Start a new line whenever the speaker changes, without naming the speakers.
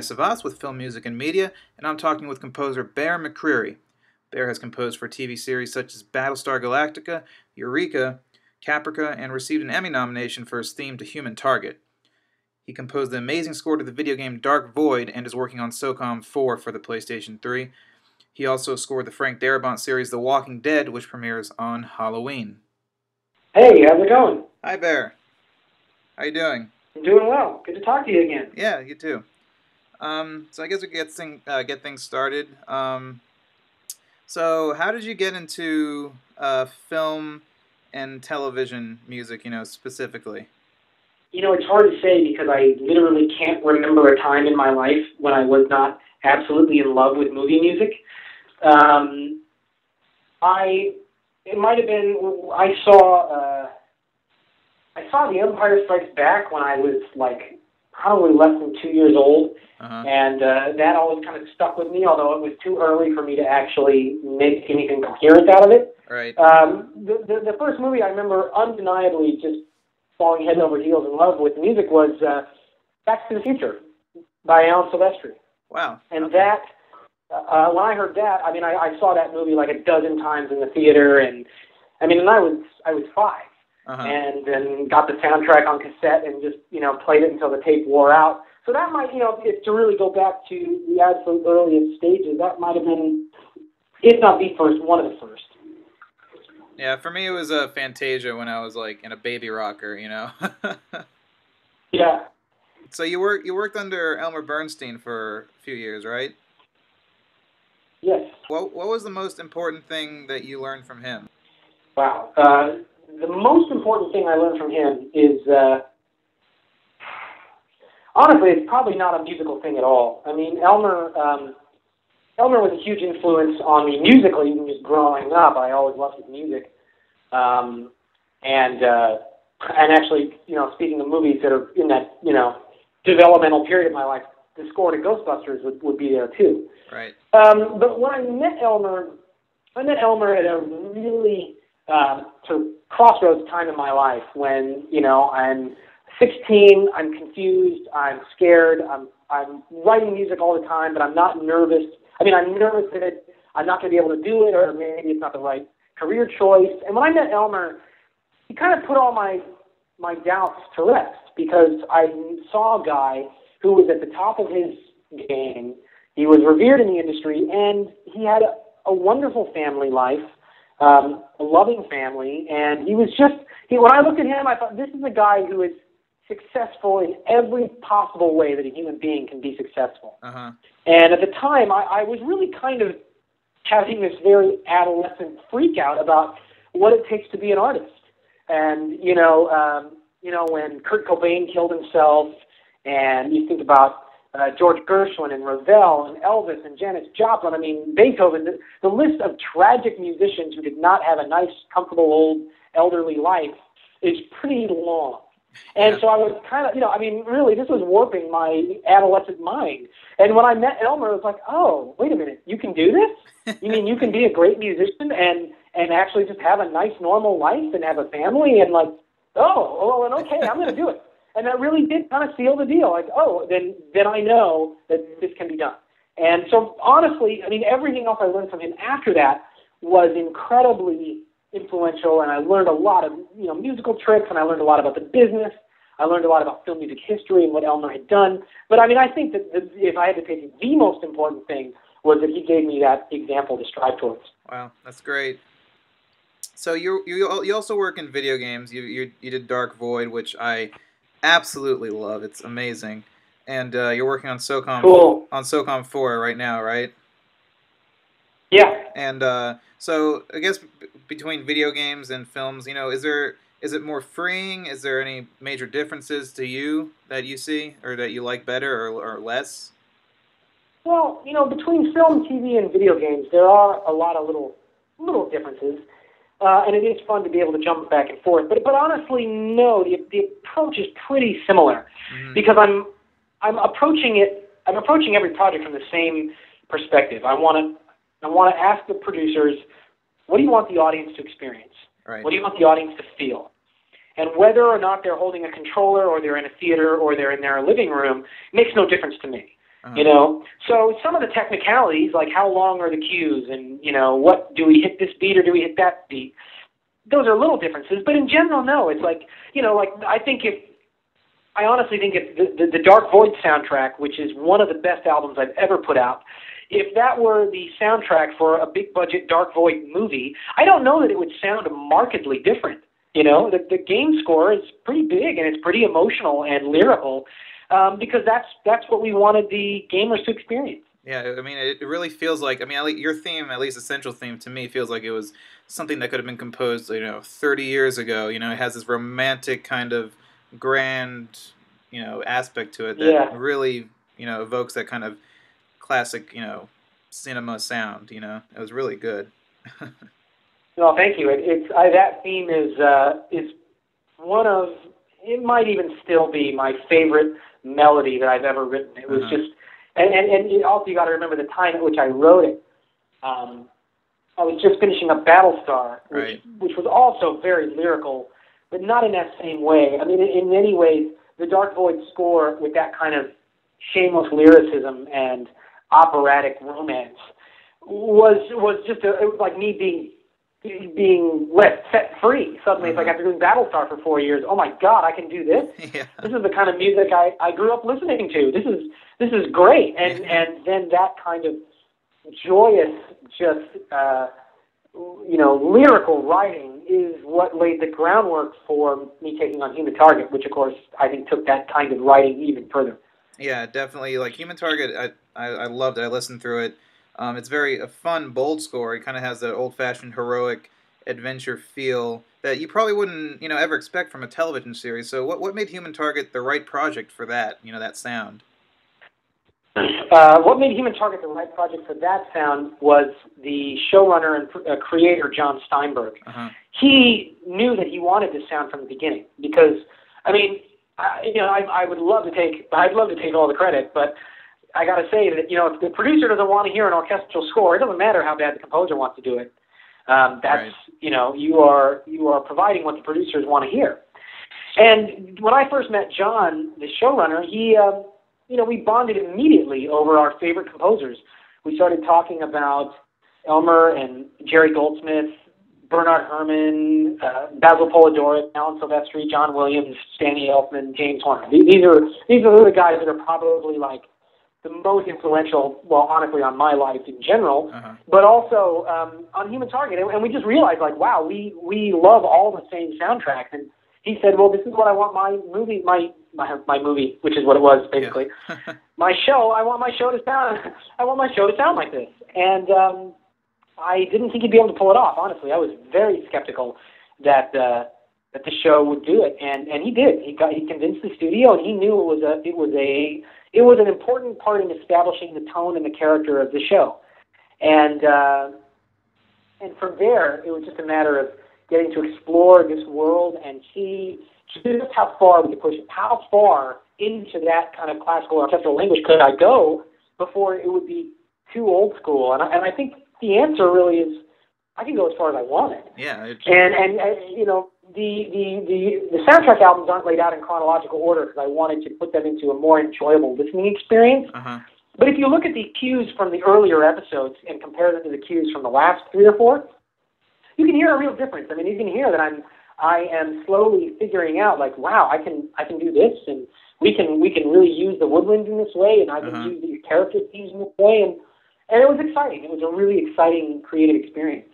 I'm Savas with Film Music and Media, and I'm talking with composer Bear McCreary. Bear has composed for TV series such as Battlestar Galactica, Eureka, Caprica, and received an Emmy nomination for his theme to Human Target. He composed the amazing score to the video game Dark Void and is working on SOCOM 4 for the PlayStation 3. He also scored the Frank Darabont series The Walking Dead, which premieres on Halloween.
Hey, how's it going?
Hi, Bear. How you doing?
I'm doing well. Good to talk to you again.
Yeah, you too. Um, so I guess we get thing, uh, get things started. Um, so how did you get into uh, film and television music? You know, specifically.
You know, it's hard to say because I literally can't remember a time in my life when I was not absolutely in love with movie music. Um, I it might have been I saw uh, I saw The Empire Strikes Back when I was like probably less than two years old,
Uh-huh.
and uh, that always kind of stuck with me. Although it was too early for me to actually make anything coherent out of it.
Right.
Um, the, the the first movie I remember undeniably just falling head over heels in love with music was uh, Back to the Future by Alan Silvestri.
Wow.
And
Okay.
that, uh, when I heard that, I mean, I, I saw that movie like a dozen times in the theater, and I mean, and I was I was five,
Uh-huh.
and then got the soundtrack on cassette and just you know played it until the tape wore out. So that might, you know, if to really go back to the absolute earliest stages, that might have been, if not the first, one of the first.
Yeah, for me it was a uh, Fantasia when I was like in a baby rocker, you know.
Yeah.
so you worked you worked under Elmer Bernstein for a few years, right?
Yes.
What what was the most important thing that you learned from him?
Wow. Uh, most important thing I learned from him is, uh, honestly, it's probably not a musical thing at all. I mean, Elmer, um, Elmer was a huge influence on me musically, even just growing up. I always loved his music. Um, and, uh, and actually, you know, speaking of movies that are in that, you know, developmental period of my life, the score to Ghostbusters would, would be there too.
Right.
Um, but when I met Elmer, I met Elmer at a really um, of crossroads time in my life when you know I'm 16, I'm confused, I'm scared, I'm I'm writing music all the time, but I'm not nervous. I mean, I'm nervous that it, I'm not going to be able to do it, or maybe it's not the right career choice. And when I met Elmer, he kind of put all my my doubts to rest because I saw a guy who was at the top of his game. He was revered in the industry, and he had a, a wonderful family life, um, a loving family, and he was just. He, when I looked at him, I thought this is a guy who is successful in every possible way that a human being can be successful.
Uh huh.
And at the time, I, I was really kind of having this very adolescent freak out about what it takes to be an artist. And you know, um, you know, when Kurt Cobain killed himself, and you think about uh, George Gershwin and Ravel and Elvis and Janis Joplin. I mean, Beethoven. The, the list of tragic musicians who did not have a nice, comfortable old elderly life is pretty long. And
Yeah.
so I was kind of, you know, I mean, really, this was warping my adolescent mind. And when I met Elmer, I was like, oh, wait a minute, you can do this? You mean you can be a great musician and and actually just have a nice, normal life and have a family and like, oh, well, and okay, I'm going to do it. And that really did kind of seal the deal. Like, oh, then then I know that this can be done. And so honestly, I mean, everything else I learned from him after that was incredibly influential, and I learned a lot of you know musical tricks, and I learned a lot about the business. I learned a lot about film music history and what Elmer had done. But I mean, I think that the, if I had to pick the most important thing was that he gave me that example to strive towards.
Wow, that's great. So you you you also work in video games. You you you did Dark Void, which I absolutely love. It's amazing. And uh, you're working on SOCOM
Cool.
on SOCOM 4 right now, right?
Yeah.
And uh, so I guess b- between video games and films, you know, is there is it more freeing? Is there any major differences to you that you see or that you like better or, or less?
Well, you know, between film, TV, and video games, there are a lot of little little differences, uh, and it is fun to be able to jump back and forth. But but honestly, no, the the approach is pretty similar
Mhm.
because I'm I'm approaching it. I'm approaching every project from the same perspective. I want to I want to ask the producers, what do you want the audience to experience?
Right.
What do you want the audience to feel? And whether or not they're holding a controller or they're in a theater or they're in their living room makes no difference to me. Uh-huh. You know, so some of the technicalities, like how long are the cues, and you know, what do we hit this beat or do we hit that beat? Those are little differences, but in general, no. It's like you know, like I think if I honestly think if the, the, the Dark Void soundtrack, which is one of the best albums I've ever put out, if that were the soundtrack for a big budget Dark Void movie, I don't know that it would sound markedly different. You know, the, the game score is pretty big and it's pretty emotional and lyrical um, because that's that's what we wanted the gamers to experience.
Yeah, I mean, it really feels like I mean, your theme, at least the central theme, to me feels like it was something that could have been composed, you know, 30 years ago. You know, it has this romantic kind of grand, you know, aspect to it that yeah. really, you know, evokes that kind of classic, you know, cinema sound. You know, it was really good.
no, thank you. It, it's I, that theme is uh, is one of it might even still be my favorite melody that I've ever written. It was uh-huh. just and and, and also you got to remember the time at which I wrote it. Um, I was just finishing up Battlestar, which,
right.
which was also very lyrical, but not in that same way. I mean, in, in many ways, the Dark Void score with that kind of shameless lyricism and operatic romance was was just a, it was like me being being let set free. Suddenly, it's like after doing Battlestar for four years, oh my God, I can do this.
Yeah.
This is the kind of music I I grew up listening to. This is this is great. And yeah. and then that kind of joyous, just uh, you know, lyrical writing is what laid the groundwork for me taking on Human Target, which of course I think took that kind of writing even further.
Yeah, definitely. Like Human Target, I I, I loved it. I listened through it. Um, it's very a fun, bold score. It kind of has that old-fashioned heroic adventure feel that you probably wouldn't, you know, ever expect from a television series. So, what what made Human Target the right project for that? You know, that sound.
Uh, what made Human Target the right project for that sound was the showrunner and uh, creator John Steinberg.
Uh-huh.
He knew that he wanted this sound from the beginning because, I mean, I, you know, I, I would love to take, I'd love to take all the credit, but I got to say that you know if the producer doesn't want to hear an orchestral score, it doesn't matter how bad the composer wants to do it. Um, that's
right.
you know you are you are providing what the producers want to hear. And when I first met John, the showrunner, he uh, you know we bonded immediately over our favorite composers. We started talking about Elmer and Jerry Goldsmith, Bernard Herrmann, uh, Basil Poledouris, Alan Silvestri, John Williams, Danny Elfman, James Horner. These are these are the guys that are probably like the most influential, well, honestly, on my life in general,
uh-huh.
but also um, on Human Target. And, and we just realized, like, wow, we we love all the same soundtracks. And he said, well, this is what I want my movie, my my my movie, which is what it was basically,
yeah.
my show. I want my show to sound. I want my show to sound like this. And um, I didn't think he'd be able to pull it off. Honestly, I was very skeptical that. Uh, that the show would do it, and and he did. He got he convinced the studio, and he knew it was a it was a it was an important part in establishing the tone and the character of the show. And uh, and from there, it was just a matter of getting to explore this world and see just how far we could push it. How far into that kind of classical orchestral language could I go before it would be too old school? And I, and I think the answer really is I can go as far as I wanted.
Yeah. It's...
And, and and you know the, the, the, the soundtrack albums aren't laid out in chronological order because I wanted to put them into a more enjoyable listening experience.
Uh-huh.
But if you look at the cues from the earlier episodes and compare them to the cues from the last three or four, you can hear a real difference. I mean, you can hear that I'm I am slowly figuring out like, wow, I can I can do this, and we can we can really use the woodwind in this way, and I can
uh-huh.
use these character themes in this way, and and it was exciting. It was a really exciting creative experience.